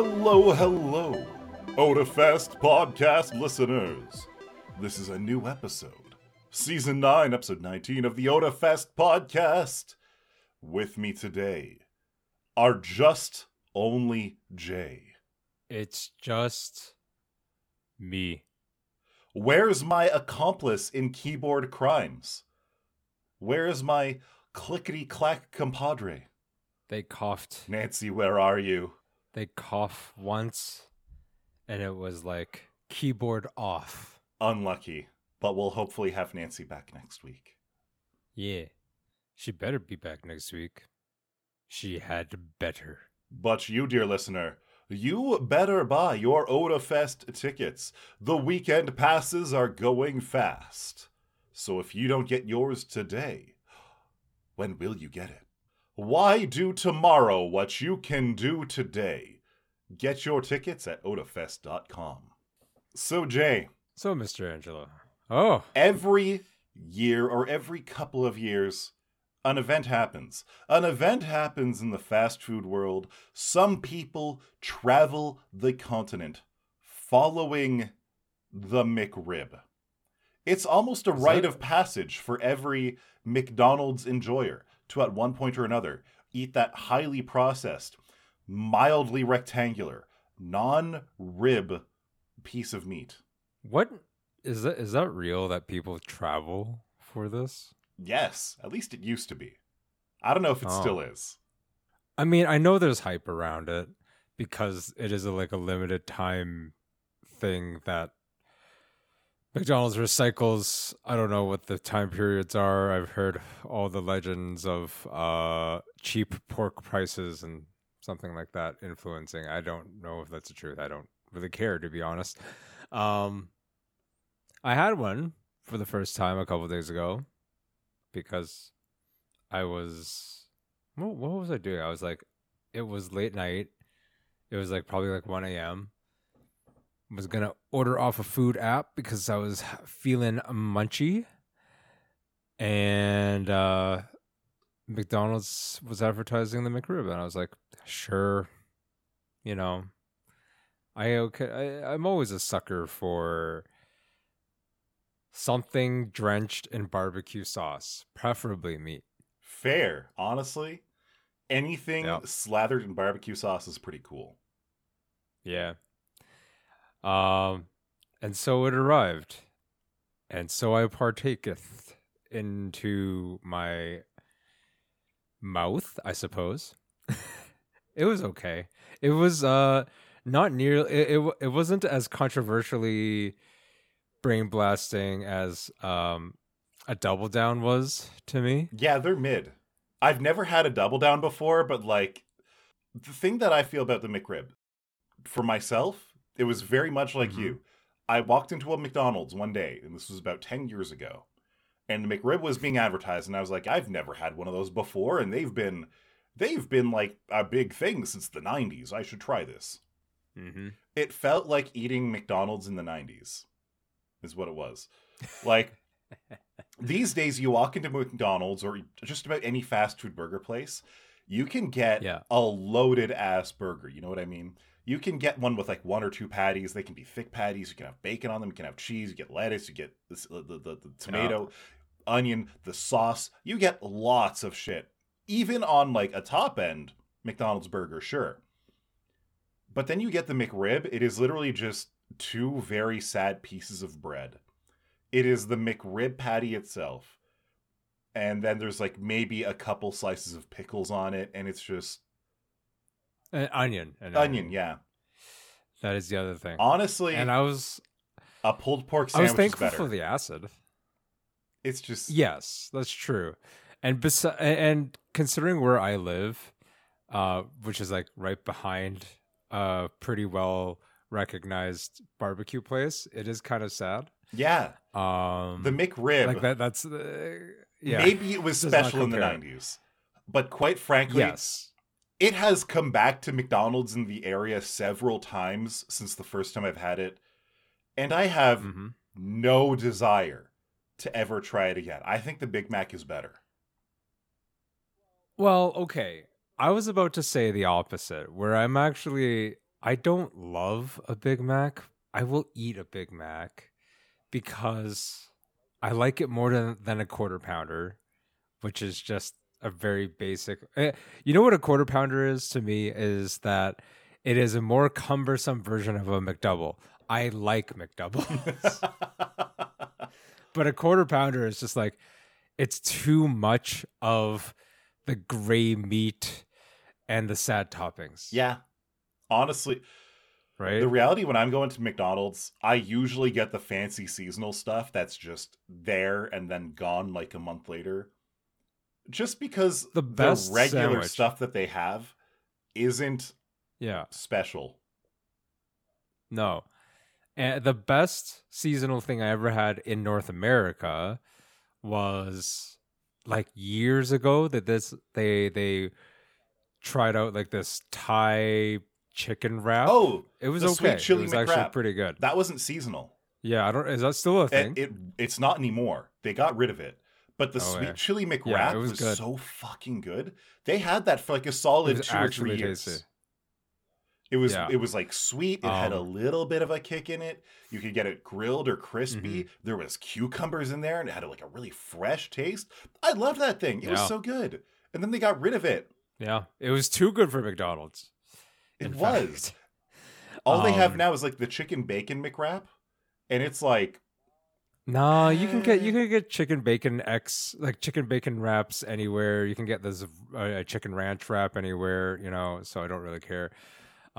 Hello, hello, Otafest podcast listeners. This is a new episode, season 9, episode 19 of the Otafest podcast. With me today are just only Jei. It's just me. Where's my accomplice in keyboard crimes? Where's my clickety clack compadre? They coughed. Nancy, where are you? They cough once, and it was like keyboard off. Unlucky, but we'll hopefully have Nancy back next week. Yeah. She better be back next week. She had better. But you, dear listener, you better buy your Otafest tickets. The weekend passes are going fast. So if you don't get yours today, when will you get it? Why do tomorrow what you can do today? Get your tickets at otafest.com. So, Jei, So, Mr. Angelo. Oh, every year or every couple of years, an event happens. An event happens in the fast food world. Some people travel the continent following the McRib. It's almost a Is rite that- of passage for every McDonald's enjoyer to, at one point or another, eat that highly processed, mildly rectangular, non rib piece of meat. what is that? Is that real that people travel for this? Yes, at least it used to be. I don't know if it Oh. still is. I mean, I know there's hype around it because it is a, like a limited time thing that McDonald's recycles. I don't know what the time periods are. I've heard all the legends of uh, cheap pork prices and something like that influencing. I don't know if that's the truth. I don't really care to be honest. Um, I had one for the first time a couple days ago because I was what, what was I doing? I was like, it was late night. It was like probably like 1 a.m. Was gonna order off a food app because I was feeling munchy. And uh McDonald's was advertising the McRib, and I was like, sure, you know, I okay. I, I'm always a sucker for something drenched in barbecue sauce, preferably meat. Fair, honestly. Anything Yep. slathered in barbecue sauce is pretty cool. Yeah. Um, and so it arrived, and so I partaketh into my mouth, I suppose. it was okay. It was uh not near. It it, it wasn't as controversially brain blasting as um a double down was to me. Yeah, they're mid. I've never had a double down before, but like the thing that I feel about the McRib for myself, it was very much like Mhm. you. I walked into a McDonald's one day, and this was about 10 years ago, and the McRib was being advertised, and I was like, I've never had one of those before, and they've been they've been like a big thing since the 90s. I should try this. Mm-hmm. It felt like eating McDonald's in the 90s, is what it was. Like, these days, you walk into McDonald's or just about any fast food burger place, you can get Yeah. a loaded ass burger. You know what I mean? You can get one with like one or two patties. They can be thick patties. You can have bacon on them. You can have cheese. You get lettuce. You get this, the, the, the, the tomato, onion, the sauce. You get lots of shit. Even on like a top end McDonald's burger, sure. But then you get the McRib. It is literally just two very sad pieces of bread. It is the McRib patty itself. And then there's like maybe a couple slices of pickles on it. And it's just An onion, an onion, yeah. That is the other thing. Honestly, and I was a pulled pork I was sandwich thankful better. for the acid. It's just Yes, that's true. And bes- and considering where I live, uh, which is like right behind a pretty well recognized barbecue place, it is kind of sad. yeah. Um, The McRib. like that. That's uh, yeah. Maybe it was special in the 90s. But quite frankly, Yes. it has come back to McDonald's in the area several times since the first time I've had it. And I have hmm no desire to ever try it again. I think the Big Mac is better. Well, okay. I was about to say the opposite, where I'm actually I don't love a Big Mac. I will eat a Big Mac because I like it more than, than a quarter pounder, which is just a very basic. eh, You know what a quarter pounder is to me is that it is a more cumbersome version of a McDouble. I like McDoubles, but a quarter pounder is just like it's too much of the gray meat and the sad toppings. yeah. Honestly, right. the reality when I'm going to McDonald's, I usually get the fancy seasonal stuff that's just there and then gone like a month later. Just because The best regular sandwich. stuff that they have isn't yeah. special. No. And the best seasonal thing I ever had in North America was like years ago that this they they tried out like this Thai chicken wrap. Oh, it was okay. sweet chili it was actually pretty good. that wasn't seasonal. Yeah, I don't is that still a thing? It, it it's not anymore. They got rid of it. But the Oh, sweet yeah. chili McWrap Yeah, was, was so fucking good. They had that for like a solid two or three years. tasty. It was Yeah. it was like sweet. It had a Um, little bit of a kick in it. You could get it grilled or crispy. Mm-hmm. There was cucumbers in there, and it had like a really fresh taste. I loved that thing. It was so good. And then they got rid of it. Yeah. It was too good for McDonald's. It was. fact. All they have Um, now is like the chicken bacon McWrap, and it's like No, you can get you can get chicken bacon X like chicken bacon wraps anywhere. You can get this uh, a chicken ranch wrap anywhere, you know. So I don't really care.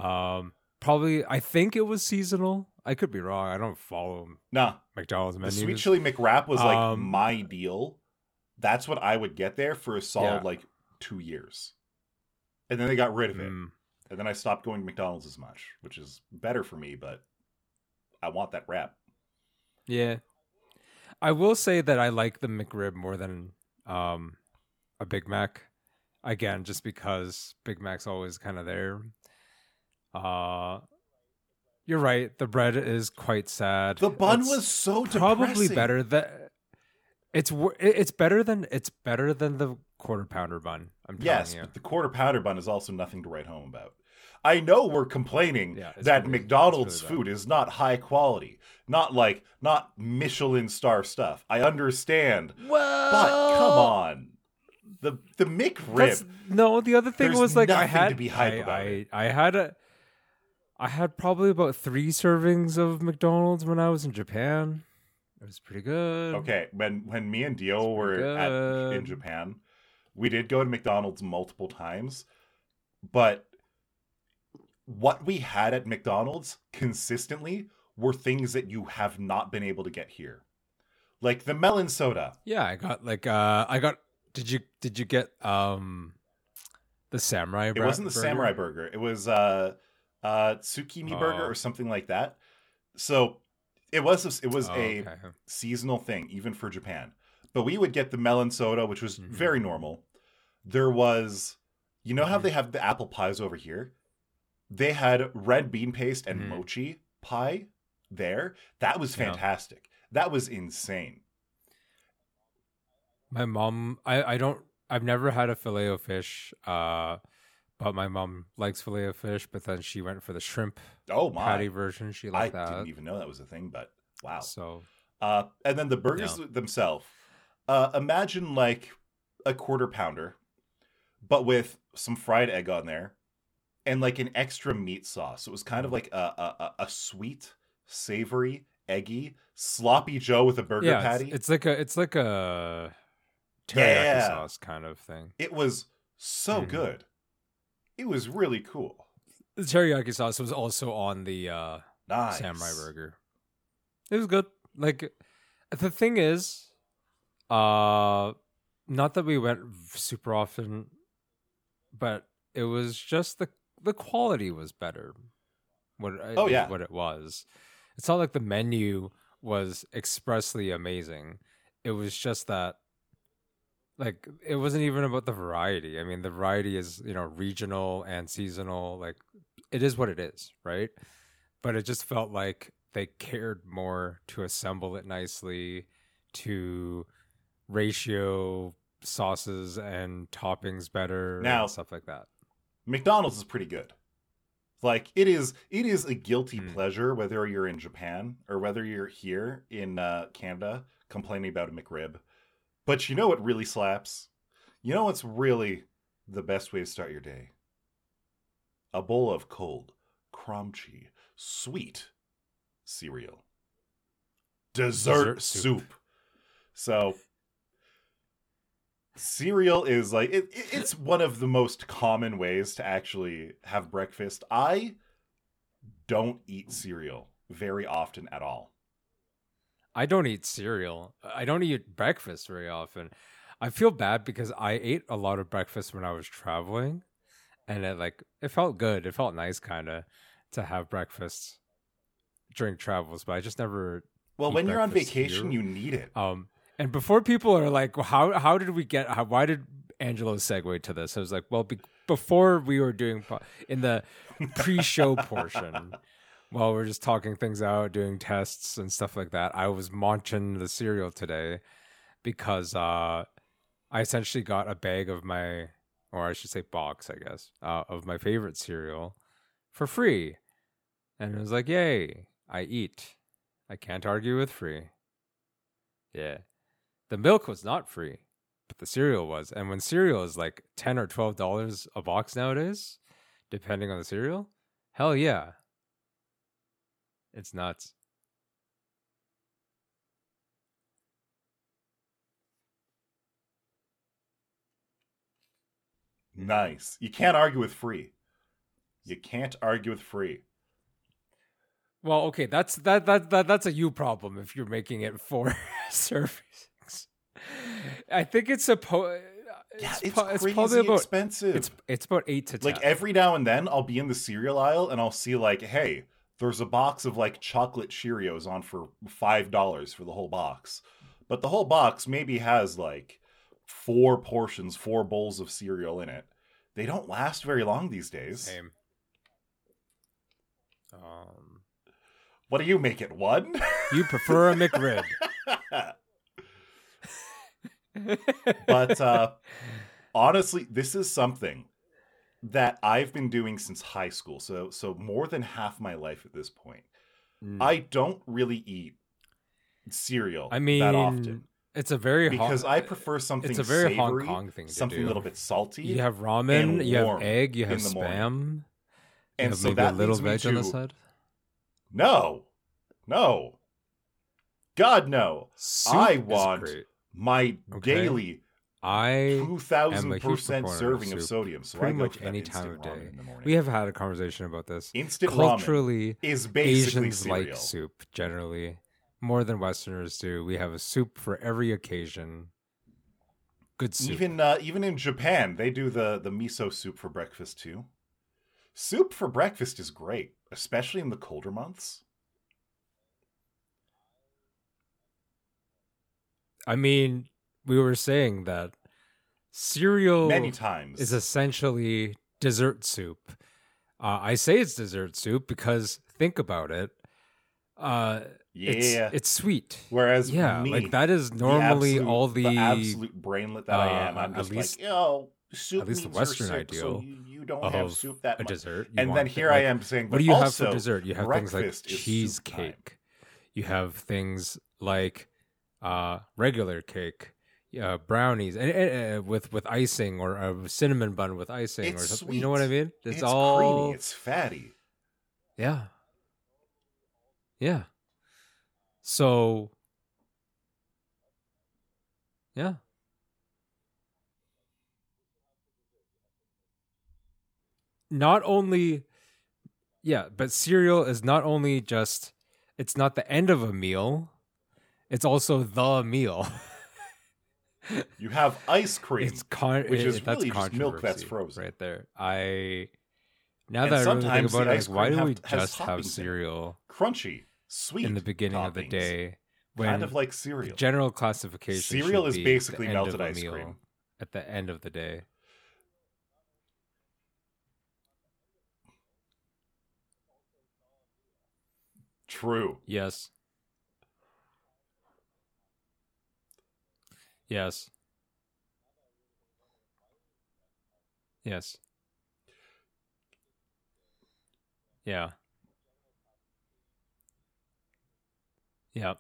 Um, probably I think it was seasonal. I could be wrong. I don't follow nah. McDonald's The sweet chili McWrap was like Um, my deal. That's what I would get there for a solid Yeah. like two years, and then they got rid of it. Mm, And then I stopped going to McDonald's as much, which is better for me, but I want that wrap. yeah, I will say that I like the McRib more than um a Big Mac. Again, just because Big Mac's always kind of there. Uh you're right. The bread is quite sad. The bun It's was so probably depressing. better that it's it's better than it's better than the quarter pounder bun. I'm telling Yes, you. but the quarter pounder bun is also nothing to write home about. I know we're complaining Yeah, that really- McDonald's really food is not high quality, not like not Michelin star stuff. I understand, Well, but come on, the the McRib. no, the other thing was like I nothing to had be hype I, about I, it. I had a I had probably about three servings of McDonald's when I was in Japan. It was pretty good. Okay, when when me and Dio were at, in. Japan, we did go to McDonald's multiple times, but what we had at McDonald's consistently were things that you have not been able to get here. Like the melon soda. Yeah, I got like uh I got did you did you get um the samurai burger? It wasn't the burger? samurai burger. It was uh uh tsukimi burger Oh. or something like that. So it was a, it was Oh, a okay. seasonal thing, even for Japan. But we would get the melon soda, which was Mhm. very normal. There was, you know how Mhm. they have the apple pies over here? They had red bean paste and Mhm. mochi pie there. That was Yeah. fantastic. That was insane. My mom I I don't I've never had a filet o fish uh but my mom likes filet o fish but then she went for the shrimp Oh my! patty version. She I that. I didn't even know that was a thing, but wow. So Uh, and then the burgers themselves. Uh, imagine like a quarter pounder, but with some fried egg on there, and like an extra meat sauce. So it was kind of like a a, a- sweet, savory, eggy, sloppy Joe with a burger yeah, patty. It's, like a it's like a teriyaki Yeah. sauce kind of thing. it was so Mhm. good. It was really cool. The teriyaki sauce was also on the uh Nice samurai burger. It was good. Like the thing is, uh, not that we went super often, but it was just the the quality was better. What Oh, yeah. what it was. It's not like the menu was expressly amazing. It was just that. Like it wasn't even about the variety. I mean, the variety is you know regional and seasonal. Like it is what it is, right? But it just felt like they cared more to assemble it nicely, to ratio sauces and toppings better, Now- and stuff like that. McDonald's is pretty good. Like it is it is a guilty Hmm. pleasure whether you're in Japan or whether you're here in uh, Canada complaining about a McRib. But you know what really slaps? You know what's really the best way to start your day? A bowl of cold, crunchy, sweet cereal. Dessert, Dessert soup. soup. So cereal is like it, it- it's one of the most common ways to actually have breakfast. I don't eat cereal very often at all. I don't eat cereal. I don't eat breakfast very often. I feel bad because I ate a lot of breakfast when I was traveling, and it like it felt good. It felt nice, kind of, to have breakfast during travels. But I just never. Well, when you're on vacation, here. you need it. Um, and before people are like, well, "How how did we get? How, why did Angelo segue to this?" I was like, "Well, be- before we were doing po- in the pre-show portion." While we're just talking things out, doing tests and stuff like that, I was munching the cereal today because uh, I essentially got a bag of my, or I should say box, I guess, uh, of my favorite cereal for free. And it was like, yay, I eat. I can't argue with free. Yeah. The milk was not free, but the cereal was. And when cereal is like 10 or $12 a box nowadays, depending on the cereal, hell yeah. It's nuts. Nice. You can't argue with free. You can't argue with free. Well, okay, that's that that, that that's a you problem if you're making it for servings. I think it's supposed. Uh, yeah, it's, pro- it's probably about expensive. it's it's about eight to ten. like every now and then I'll be in the cereal aisle and I'll see like, hey, there's a box of like chocolate Cheerios on for five dollars for the whole box. But the whole box maybe has like four portions, four bowls of cereal in it. They don't last very long these days. Same. Um, What do you make it? One? you prefer a McRib, but uh honestly, this is something that I've been doing since high school. So so more than half my life at this point. Mm. I don't really eat cereal I mean, that often it's a very because Hong- I prefer something it's a very Hong Kong thing to something do. a little bit salty. You have ramen, you have egg, you have spam, and have so maybe that a little veg on the to- side. No, no, God no! Soup I want. My Okay. daily I two thousand percent serving of sodium. So pretty much any time of day. in the morning. We have had a conversation about this. instant ramen Culturally, is basically Asians cereal. like soup generally more than Westerners do. We have a soup for every occasion. Good soup. Even uh, even in Japan, they do the the miso soup for breakfast too. Soup for breakfast is great, especially in the colder months. I mean, we were saying that cereal Many times. is essentially dessert soup. Uh, I say it's dessert soup because think about it. Uh, yeah. it's, it's sweet. Whereas yeah, me, like that is the normally absolute- all the, absolute brainlet that I am. uh, I'm at just least- like, yo, soup at least the Western soup, so ideal you, you don't have soup that a much. dessert. And then here like, I am saying, What but do you have for dessert? You have things like breakfast is soup time. cheesecake. You have things like uh, regular cake, uh, brownies, and, uh, with with icing or a cinnamon bun with icing or It's something. You know what I sweet. mean? It's, all creamy. It's fatty. yeah, yeah. So yeah. Not only yeah, but cereal is not only just it's not the end of a meal, it's also the meal. You have ice cream. It's con- which it- is that's really just milk that's frozen. right there. I now And that I really think about it, like, why do we just have toppings cereal Crunchy, sweet. in the beginning of the day when kind of like cereal. general classification Cereal is basically the end of melted ice cream. at the end of the day. True. Yes. Yes. Yes. Yeah. Yep.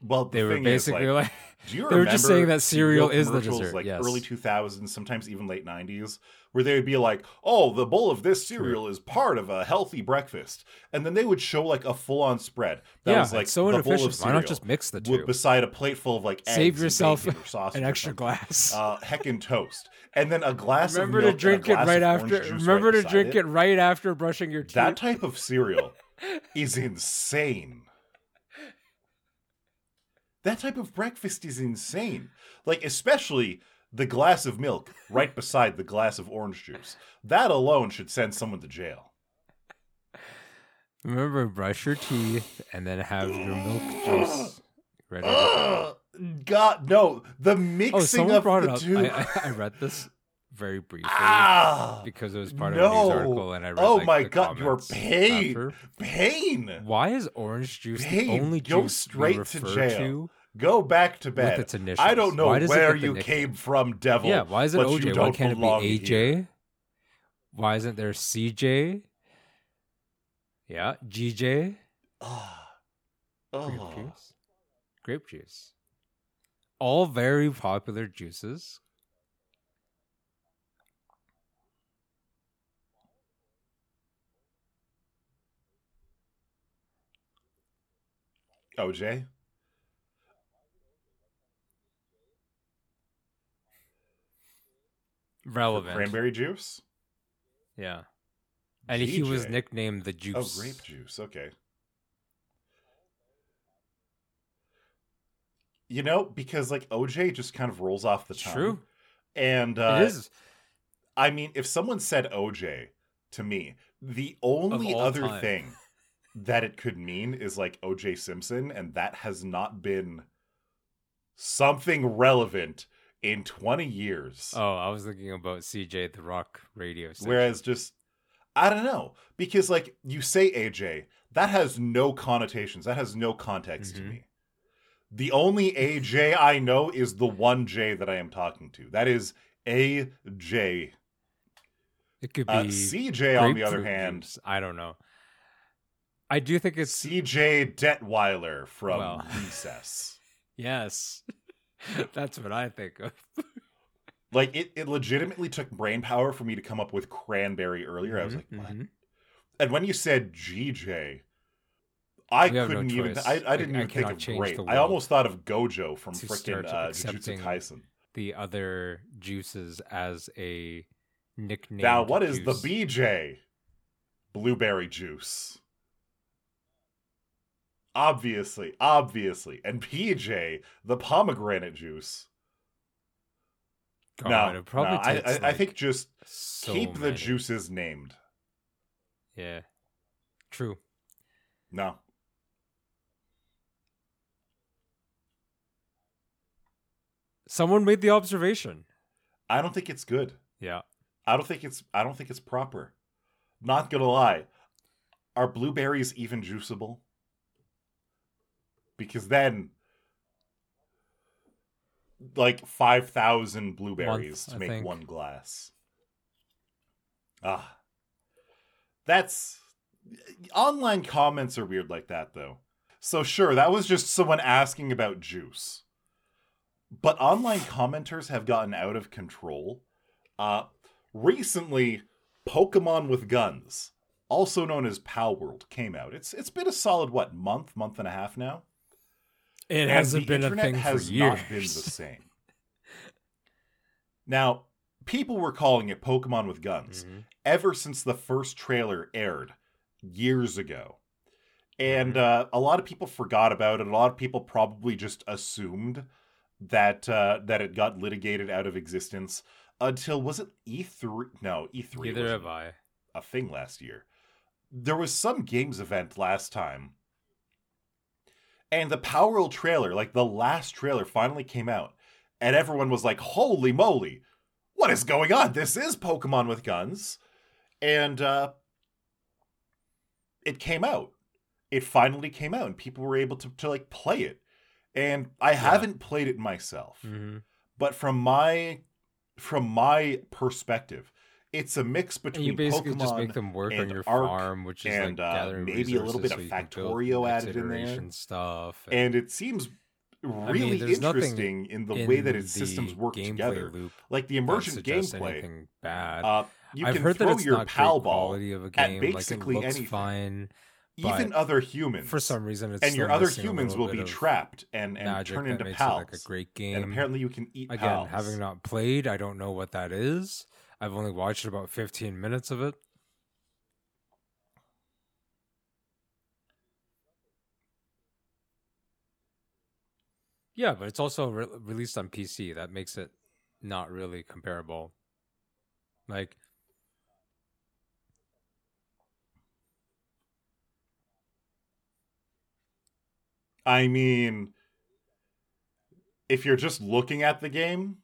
Well, the They were thing is, basically like, like, they were just saying that cereal is the dessert, Like yes. early 2000s, sometimes even late 90s, where they would be like, "Oh, the bowl of this cereal is part of a healthy breakfast," and then they would show like a full-on spread that yeah, was like so the bowl of inefficient. Why cereal not just mix the with- two? beside a plate full of like eggs Save and yourself An extra glass. uh, heckin' toast, and then a glass. remember of to milk drink and it right after. Remember right to drink it right after brushing your teeth. That type of cereal is insane. That type of breakfast is insane. Like, especially the glass of milk right beside the glass of orange juice. That alone should send someone to jail. Remember, brush your teeth and then have your milk juice ready. to go. God, no. The Oh, mixing someone of the two. I, I, I read this very briefly ah, because it was part of a news no. article, and I read. Oh like, my the God, you're comments pain. after. pain. Why is orange juice Babe, the only go juice straight to jail. to? Go back to bed. its initials. I don't know Why does it where you came from, devil. Yeah, why is it OJ? Why can't it be here. AJ? Why isn't there CJ? Yeah, GJ. Ah. Grape Oh. juice. Grape juice. All very popular juices. OJ? Relevant. Cranberry juice? Yeah. And he was nicknamed the juice. Oh, grape juice. Okay. You know, because like OJ just kind of rolls off the tongue. true. And uh, it is. I mean, if someone said OJ to me, the only other time. thing that it could mean is like OJ Simpson, and that has not been something relevant in 20 years. Oh, I was thinking about CJ the Rock radio. Whereas just, I don't know, because like you say AJ, that has no connotations, that has no context to Mhm. me. The only AJ I know is the one J that I am talking to. That is AJ. it could be Uh, CJ, on the other hand, juice. I don't know. I do think it's CJ Detweiler from Well. Recess. yes. That's what I think of. Like it, it legitimately took brain power for me to come up with cranberry earlier. I was Mhm, like, what? mhm. And when you said GJ, I have no couldn't even. I, I I- didn't I even think of change I almost thought of Gojo from freaking uh, Jujutsu Kaisen. the other juices as a nickname. Now, what is juice. the BJ? Blueberry juice. Obviously, obviously, and PJ, the pomegranate juice. God, no, no, I, I, I think just so keep the juices named. Yeah, true. No, Someone made the observation. I don't think it's good. Yeah, I don't think it's. I don't think it's proper. Not gonna lie, are blueberries even juiceable? Because then, like five thousand blueberries Month, to make think. one glass. Ah, that's online comments are weird like that though. So sure, that was just someone asking about juice. But online commenters have gotten out of control. Uh recently Pokemon with Guns, also known as Pal World, came out. It's it's been a solid what, month, month and a half now? It hasn't the been a thing has for years. not been the same. now, people were calling it Pokemon with Guns Mhm. ever since the first trailer aired years ago. And Mm-hmm. uh, a lot of people forgot about it. A lot of people probably just assumed that uh, that it got litigated out of existence until was it E3? No, E3 Neither have I. a thing last year. There was some games event last time, and the Palworld trailer, like the last trailer, finally came out, and everyone was like, "Holy moly, what is going on? This is Pokemon with guns," and uh, it came out. It finally came out, and people were able to to like play it. And I haven't played it myself hmm but from my from my perspective it's a mix And between you basically Pokemon just make them work on and your Ark farm, which is and, like uh, gathering maybe a little bit of so you can build Factorio next added in there. stuff. and it seems really there's nothing interesting in the in way that its systems work together. Like the emergent gameplay, bad. uh, you I've can heard throw that it's your not pal ball quality of a at basically like anything. fine. even other humans. For some reason, it's and your other humans will be trapped and, and turn into pals. Like a great game. and apparently you can eat Again, pals. having not played, I don't know what that is. I've only watched about 15 minutes of it. Yeah, but it's also re- released on PC. That makes it not really comparable. Like, I mean, if you're just looking at the game,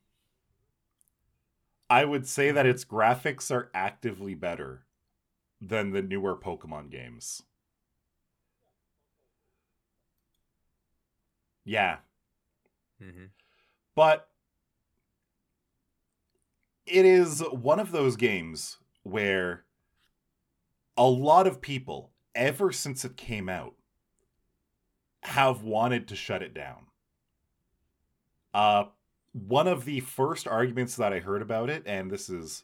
I would say that its graphics are actively better than the newer Pokemon games. Yeah, mhm. but it is one of those games where a lot of people, ever since it came out, have wanted to shut it down. Uh, one of the first arguments that I heard about it, and this is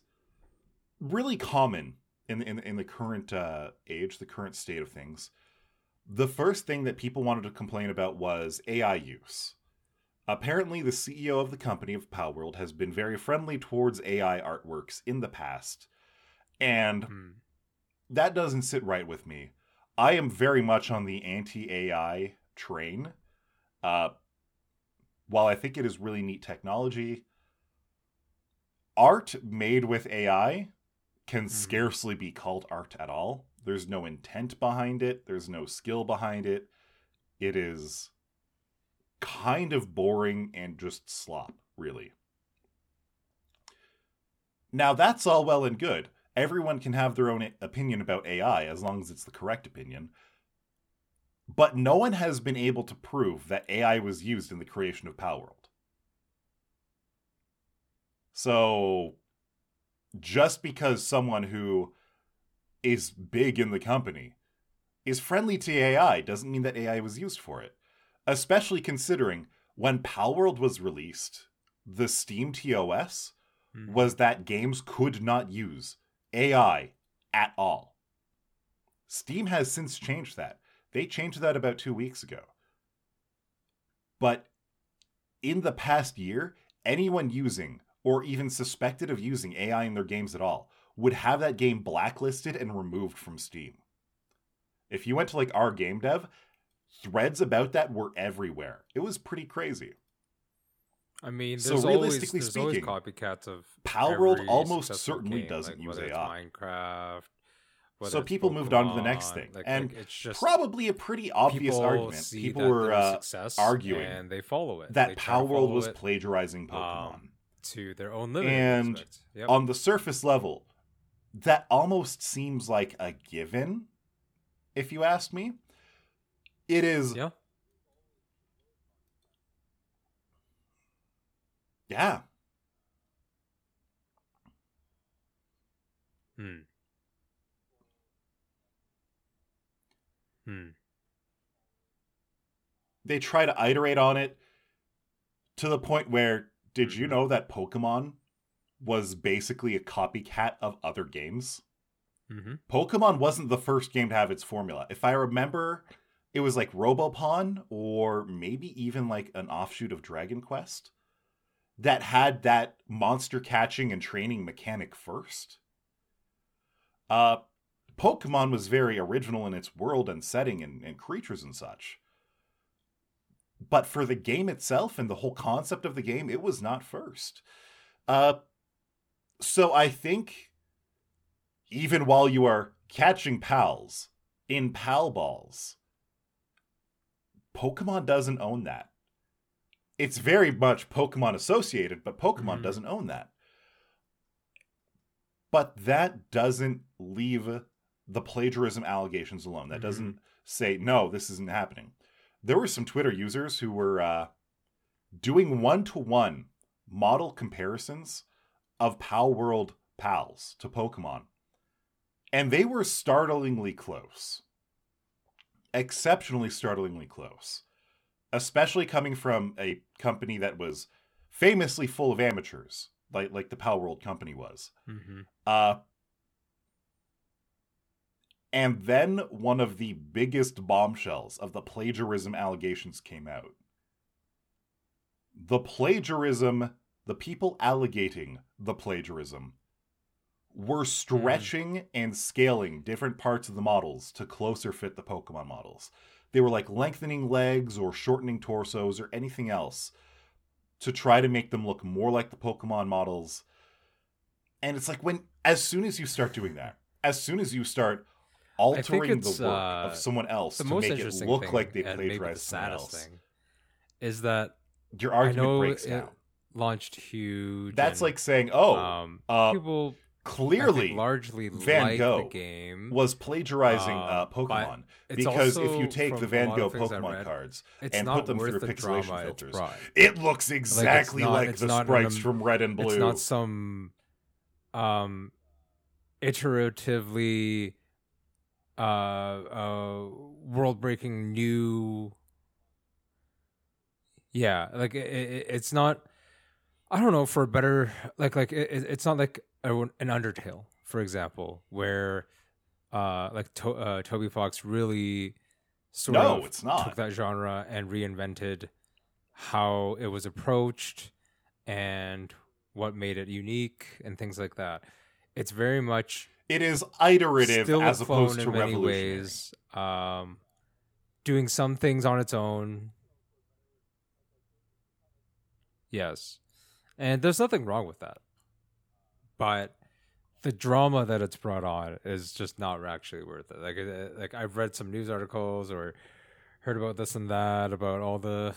really common in in, in the current uh, age, the current state of things. The first thing that people wanted to complain about was AI use. Apparently, the CEO of the company of Palworld has been very friendly towards AI artworks in the past, and Hmm. that doesn't sit right with me. I am very much on the anti AI train. Uh, while I think it is really neat technology, art made with AI can Mhm. scarcely be called art at all. There's no intent behind it, there's no skill behind it. It is kind of boring and just slop, really. Now, that's all well and good. Everyone can have their own opinion about AI as long as it's the correct opinion. But no one has been able to prove that AI was used in the creation of Palworld. So, just because someone who is big in the company is friendly to AI doesn't mean that AI was used for it. Especially considering when Palworld was released, the Steam TOS Mhm. was that games could not use AI at all. Steam has since changed that. They changed that about two weeks ago. But in the past year, anyone using or even suspected of using AI in their games at all would have that game blacklisted and removed from Steam. If you went to like our game dev, threads about that were everywhere. It was pretty crazy. I mean, So realistically always speaking, copycat of Palworld every almost certainly game, doesn't like, use AI. Minecraft. Whether So people moved on to the next thing. like- and like, it's just Probably a pretty obvious people argument. People were uh, success arguing and they follow it. that try to was it plagiarizing Pokemon. um, to their own limit. And. Yep. On the surface level, that almost seems like a given, if you ask me. It is yeah. yeah. Hmm. Hmm. They try to iterate on it to the point where did you Mhm. know that Pokemon was basically a copycat of other games? Mm-hmm. Pokemon wasn't the first game to have its formula. If I remember, it was like Robopon or maybe even like an offshoot of Dragon Quest that had that monster catching and training mechanic first. Uh Pokemon was very original in its world and setting and, and creatures and such. But for the game itself and the whole concept of the game, it was not first. Uh so I think even while you are catching pals in pal balls, Pokemon doesn't own that. It's very much Pokemon associated, but Pokemon Mhm. doesn't own that. But that doesn't leave the plagiarism allegations alone. That Mhm. doesn't say, no, this isn't happening. There were some Twitter users who were uh, doing one to one model comparisons of Pal World pals to Pokemon. And they were startlingly close. Exceptionally startlingly close. Especially coming from a company that was famously full of amateurs, like like the Pal World company was. Mm-hmm. Uh and then one of the biggest bombshells of the plagiarism allegations came out. The plagiarism, the people allegating the plagiarism, were hmm. stretching and scaling different parts of the models to closer fit the Pokemon models. They were like lengthening legs or shortening torsos or anything else to try to make them look more like the Pokemon models. And it's like when, as soon as you start doing that, as soon as you start altering the work uh, of someone else to make it look like they maybe the plagiarized someone saddest else, thing, is that your argument breaks it down. launched huge. That's and, like saying, "Oh, um, uh, people clearly largely Van Gogh the game. was plagiarizing uh, uh, Pokemon because if you take the Van Gogh of things I Pokemon read, cards and put them through the pixelation drama filters, it looks exactly not- like the not an sprites from Red and Blue. It's not some um iteratively uh uh world breaking new yeah like it, it, it's not i don't know for a better like like it, it- it's not like a, an undertale for example where uh like to, uh, toby fox really sort No, of it's not. took that genre and reinvented how it was approached and what made it unique and things like that it's very much it is iterative still as opposed to revolutionary. ways um doing some things on its own. Yes. And there's nothing wrong with that. But the drama that it's brought on is just not actually worth it. Like uh, like i've read some news articles or heard about this and that about all the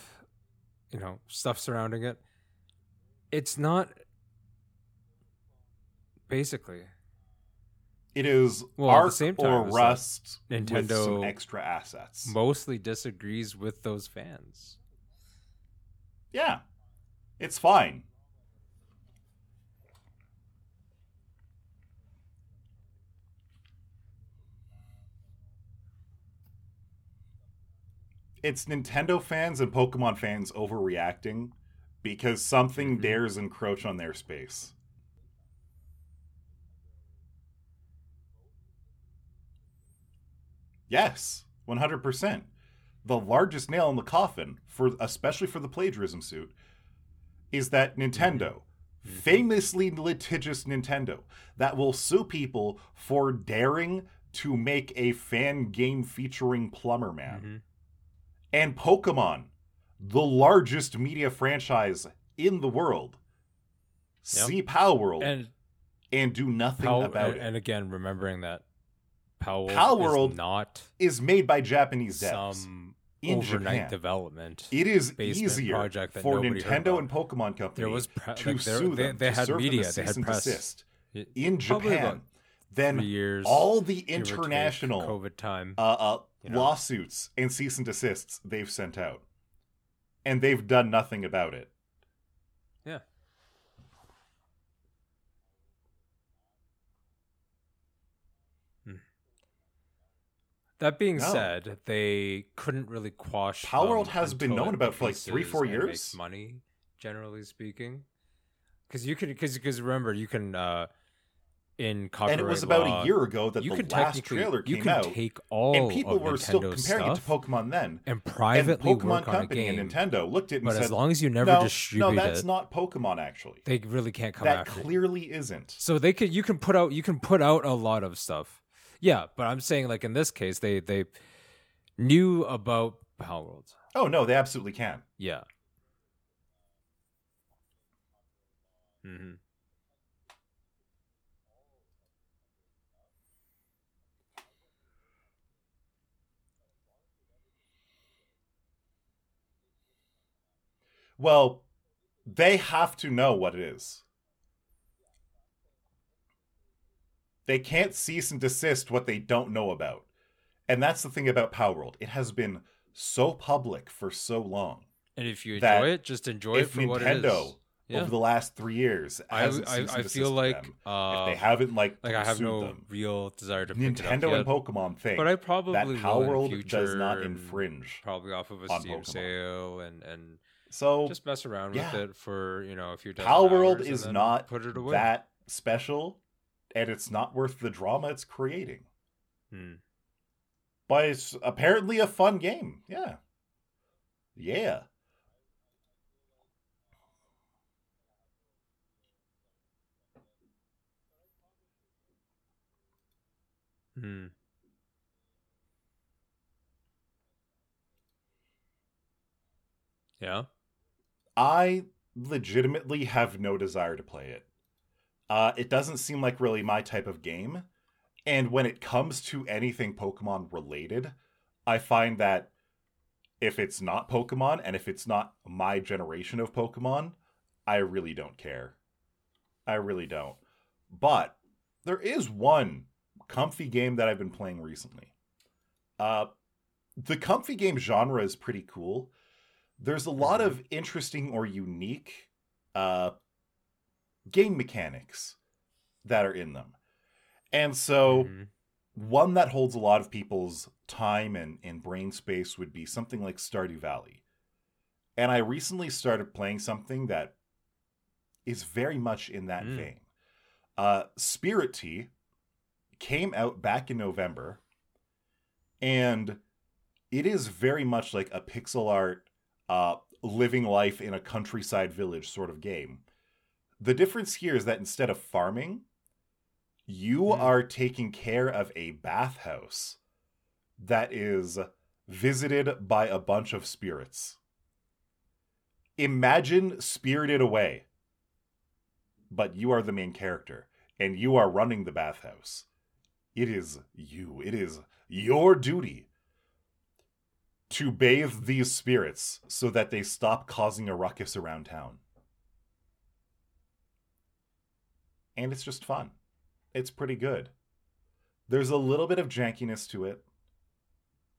you know stuff surrounding it. It's not basically It is Well, at the same time, or it's like Rust with some Nintendo extra assets. mostly disagrees with those fans. yeah, it's fine. It's Nintendo fans and Pokemon fans overreacting because something Mhm. dares encroach on their space. Yes, 100%. The largest nail in the coffin for especially for the plagiarism suit is that Nintendo, famously litigious Nintendo, that will sue people for daring to make a fan game featuring Plumber Man. Mhm. And Pokemon, the largest media franchise in the world, Yep. see Palworld and, And do nothing about and, it. and again, remembering that Pal World, is not is made by Japanese devs some in overnight Japan. development. It is easier project for Nintendo and Pokemon Company there was pre- to like, sue they, them they to had media, they had press. In Japan than years, all the international COVID time. uh, uh, you know? lawsuits and cease and desists they've sent out, and they've done nothing about it. That being No. said, they couldn't really quash. Them World has been known about for, like, three, four years. money, generally speaking. Because you can, because because remember, you can uh in copyright and it was about law, a year ago that you the can last trailer you came can out, take all and people were still comparing stuff it to Pokemon then. and And Pokemon work on a Company game. and Nintendo looked at it and but said, as long as you never "No, distribute no, that's it, not Pokemon. Actually, they really can't come that clearly isn't." So they could you can put out you can put out a lot of stuff. Yeah, but I'm saying like in this case they they knew about Pal World. Oh no, they absolutely can. Yeah. hmm Well, they have to know what it is. They can't cease and desist what they don't know about. And that's the thing about Palworld. It has been so public for so long. And if you enjoy it, just enjoy it for what it Nintendo. Yeah. over the last three years. I hasn't I, I feel like them. uh, if they haven't like like I have no them. real desire to pick it up Nintendo and Pokemon thing, but I probably that Palworld does not infringe. Probably off of a Steam Pokemon. sale and and So just mess around yeah. with it for you know a few Palworld is not put it away. that special, and it's not worth the drama it's creating. Hmm. But it's apparently a fun game. Yeah. Yeah. Hmm. Yeah. I legitimately have no desire to play it. Uh, it doesn't seem like really my type of game. And when it comes to anything Pokemon related, I find that if it's not Pokemon and if it's not my generation of Pokemon, I really don't care. I really don't. But there is one comfy game that I've been playing recently. Uh, the comfy game genre is pretty cool. There's a lot of interesting or unique uh, game mechanics that are in them. And so, Mhm. one that holds a lot of people's time and, and brain space would be something like Stardew Valley. And I recently started playing something that is very much in that Mm. vein. Uh, Spirittea came out back in November, and it is very much like a pixel art, uh, living life in a countryside village sort of game. The difference here is that instead of farming, you Hmm. are taking care of a bathhouse that is visited by a bunch of spirits. Imagine Spirited Away, but you are the main character and you are running the bathhouse. It is you, it is your duty to bathe these spirits so that they stop causing a ruckus around town. And it's just fun. It's pretty good. There's a little bit of jankiness to it,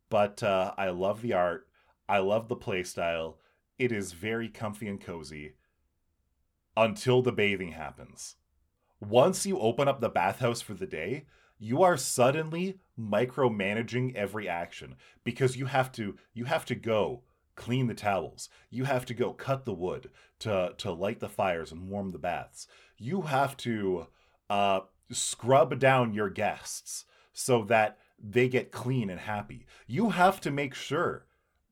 but uh, I love the art. I love the play style. It is very comfy and cozy until the bathing happens. Once you open up the bathhouse for the day, you are suddenly micromanaging every action because you have to you have to go clean the towels. You have to go cut the wood to to light the fires and warm the baths. You have to uh scrub down your guests so that they get clean and happy. You have to make sure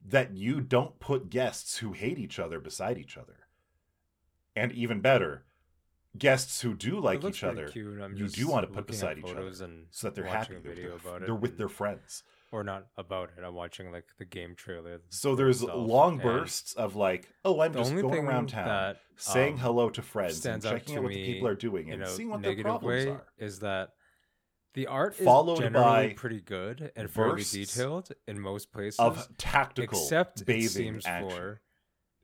that you don't put guests who hate each other beside each other. And even better, guests who do like each other you do want to put beside each other and so that they're happy. they're, about it they're with their friends. Or not about it. I'm watching like the game trailer. So there's itself, long bursts of like, oh, I'm just going around town, that saying um, hello to friends, stands out checking to out what the people are doing, and seeing what their problems way are. is that the art is Followed generally by pretty good and fairly detailed in most places, Of tactical except bathing it seems action. for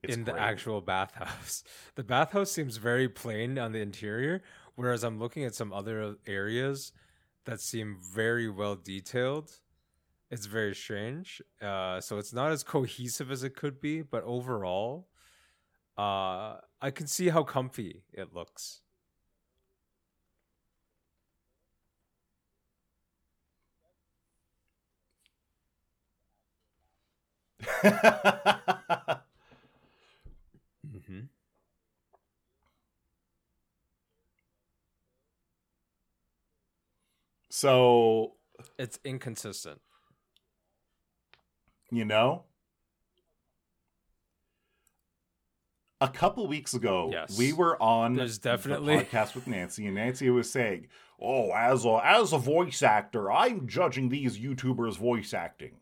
It's in the great. actual bathhouse. The bathhouse seems very plain on the interior, whereas I'm looking at some other areas that seem very well detailed. It's very strange. Uh, so it's not as cohesive as it could be, but overall, uh, I can see how comfy it looks. Mm-hmm. so It's inconsistent. You know, a couple weeks ago, Yes. we were on There's the definitely- podcast with Nancy, and Nancy was saying, "Oh, as a as a voice actor, I'm judging these YouTubers' voice acting,"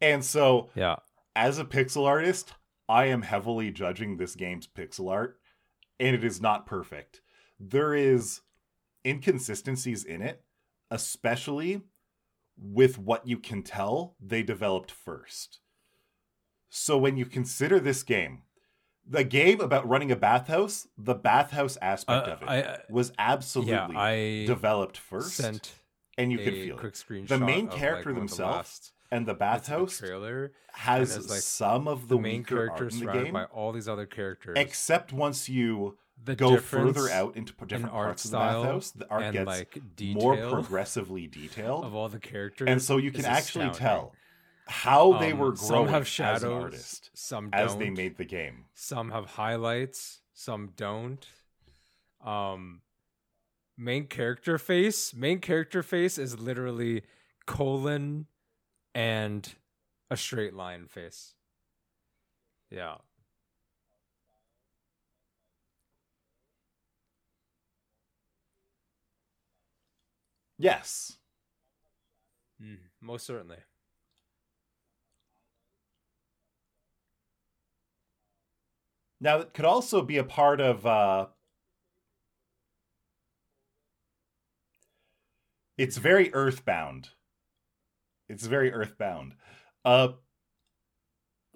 and so Yeah. as a pixel artist, I am heavily judging this game's pixel art, and it is not perfect. There is inconsistencies in it, especially with what you can tell they developed first. So when you consider this game, the game about running a bathhouse, the bathhouse aspect Uh, of it I- I- was absolutely yeah, I developed first, sent and you could feel it. The main character like, the themselves last and the bathhouse the trailer. has like, some of The, the, main weaker character art in the surrounded game, by all these other characters. except once you the go further out into different art parts of the style bathhouse, the art gets like more progressively detailed, of all the characters, and so you can actually astounding. tell how they Um, were some growing have as shadows, an artist some as don't. they made the game. Some have highlights, some don't. Um main character face, main character face is literally colon and a straight line face. Yeah. Yes, Mm, most certainly. now it could also be a part of. uh It's very EarthBound. It's very EarthBound. Uh,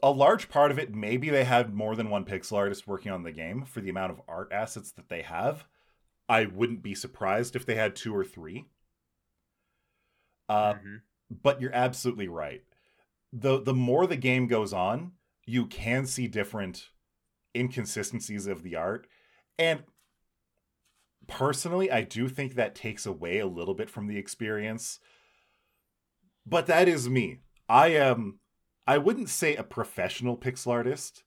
a large part of it, maybe they had more than one pixel artist working on the game for the amount of art assets that they have. I wouldn't be surprised if they had two or three. Uh, Mhm. but you're absolutely right. the The more the game goes on, you can see different inconsistencies of the art, and personally, I do think that takes away a little bit from the experience. But that is me. I am. I wouldn't say a professional pixel artist,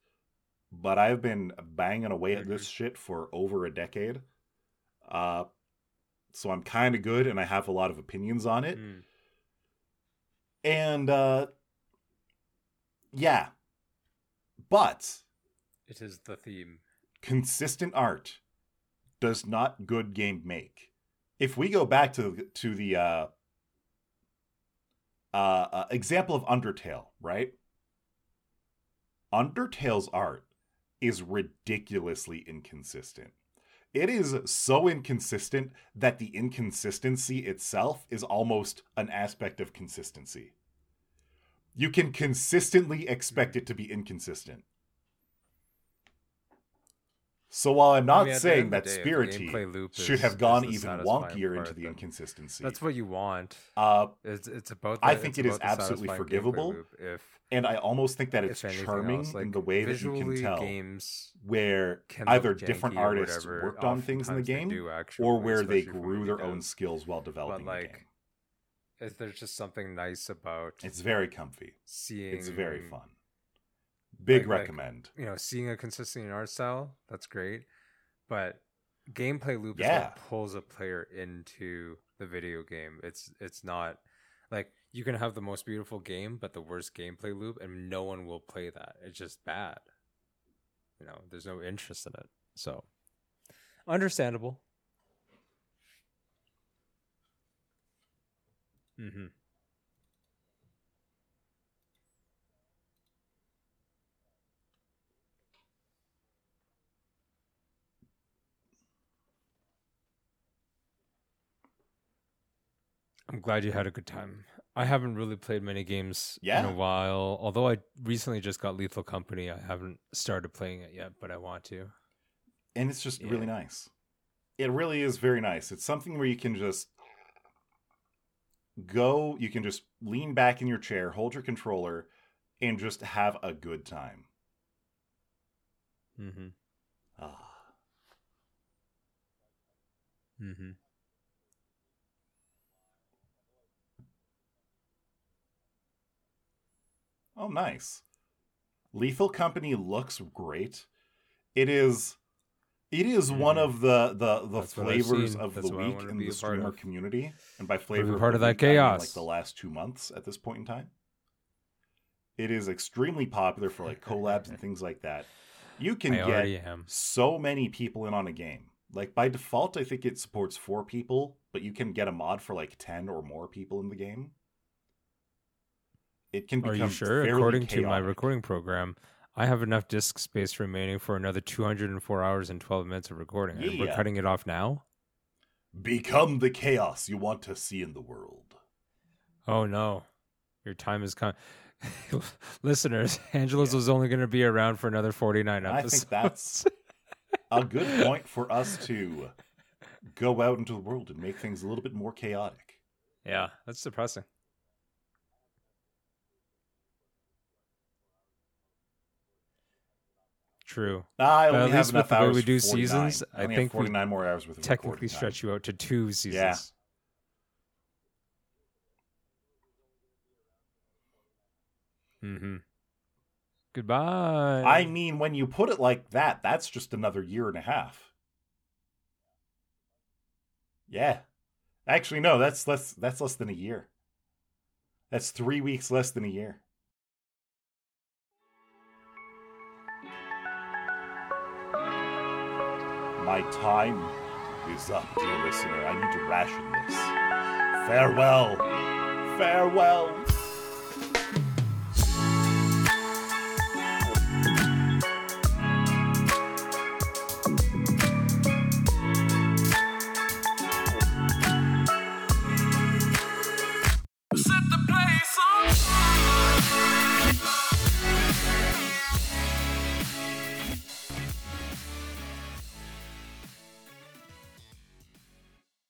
but I've been banging away at this shit for over a decade. Uh, so I'm kind of good, and I have a lot of opinions on it. Mm. And uh, yeah, but It is the theme. consistent art does not good game make. If we go back to to the uh, uh, uh, example of Undertale, right? Undertale's art is ridiculously inconsistent. It is so inconsistent that the inconsistency itself is almost an aspect of consistency. You can consistently expect it to be inconsistent. So while I'm not mean, saying that day, Spirittea should have gone even wonkier into the inconsistency, That's what you want. uh, It's it's about. The, I think it is absolutely forgivable, If and I almost think that it's charming else, like in the way that you can tell games where can either different artists whatever, worked on things in the game do, actually, or where they grew their own skills while developing the like, game. Is there's just something nice about It's very comfy. seeing? It's very fun. Big like- like- recommend. You know, seeing a consistency in art style. That's great, but gameplay loop is Yeah. what pulls a player into the video game. It's it's not like you can have the most beautiful game, but the worst gameplay loop, and no one will play that. It's just bad. You know, there's no interest in it. So, understandable. Mm-hmm. I'm glad you had a good time. I haven't really played many games in a while. Although I recently just got Lethal Company, I haven't started playing it yet, but I want to. And it's just Yeah. really nice. It really is very nice. It's something where you can just go, you can just lean back in your chair, hold your controller, and just have a good time. Mm-hmm. Ah. Mm-hmm. Oh, nice. Lethal Company looks great. It is it is one Mhm. of the the the That's flavors of That's the week in the streamer of. community. And by flavor part the of that mean, like the last 2 months at this point in time. It is extremely popular for like collabs and things like that. You can I get so many people in on a game. Like by default, I think it supports four people, but you can get a mod for like ten or more people in the game. It can Are you sure? According to my recording program, I have enough disk space remaining for another 204 hours and 12 minutes of recording. And we're cutting it off now? Become the chaos you want to see in the world. Oh no. Your time is coming. Listeners, Angelo's Yeah. was only going to be around for another 49 I think that's a good point for us to go out into the world and make things a little bit more chaotic. yeah, that's depressing. True. I But only at have least with the way hours we do 49. seasons, I have think we 49 more hours with Technically stretch you out to two seasons. Yeah. Mm-hmm. Goodbye. I mean, when you put it like that, that's just another year and a half. Yeah. Actually, no, that's less that's less than a year. That's three weeks less than a year. My time is up, dear listener. I need to ration this. Farewell. Farewell.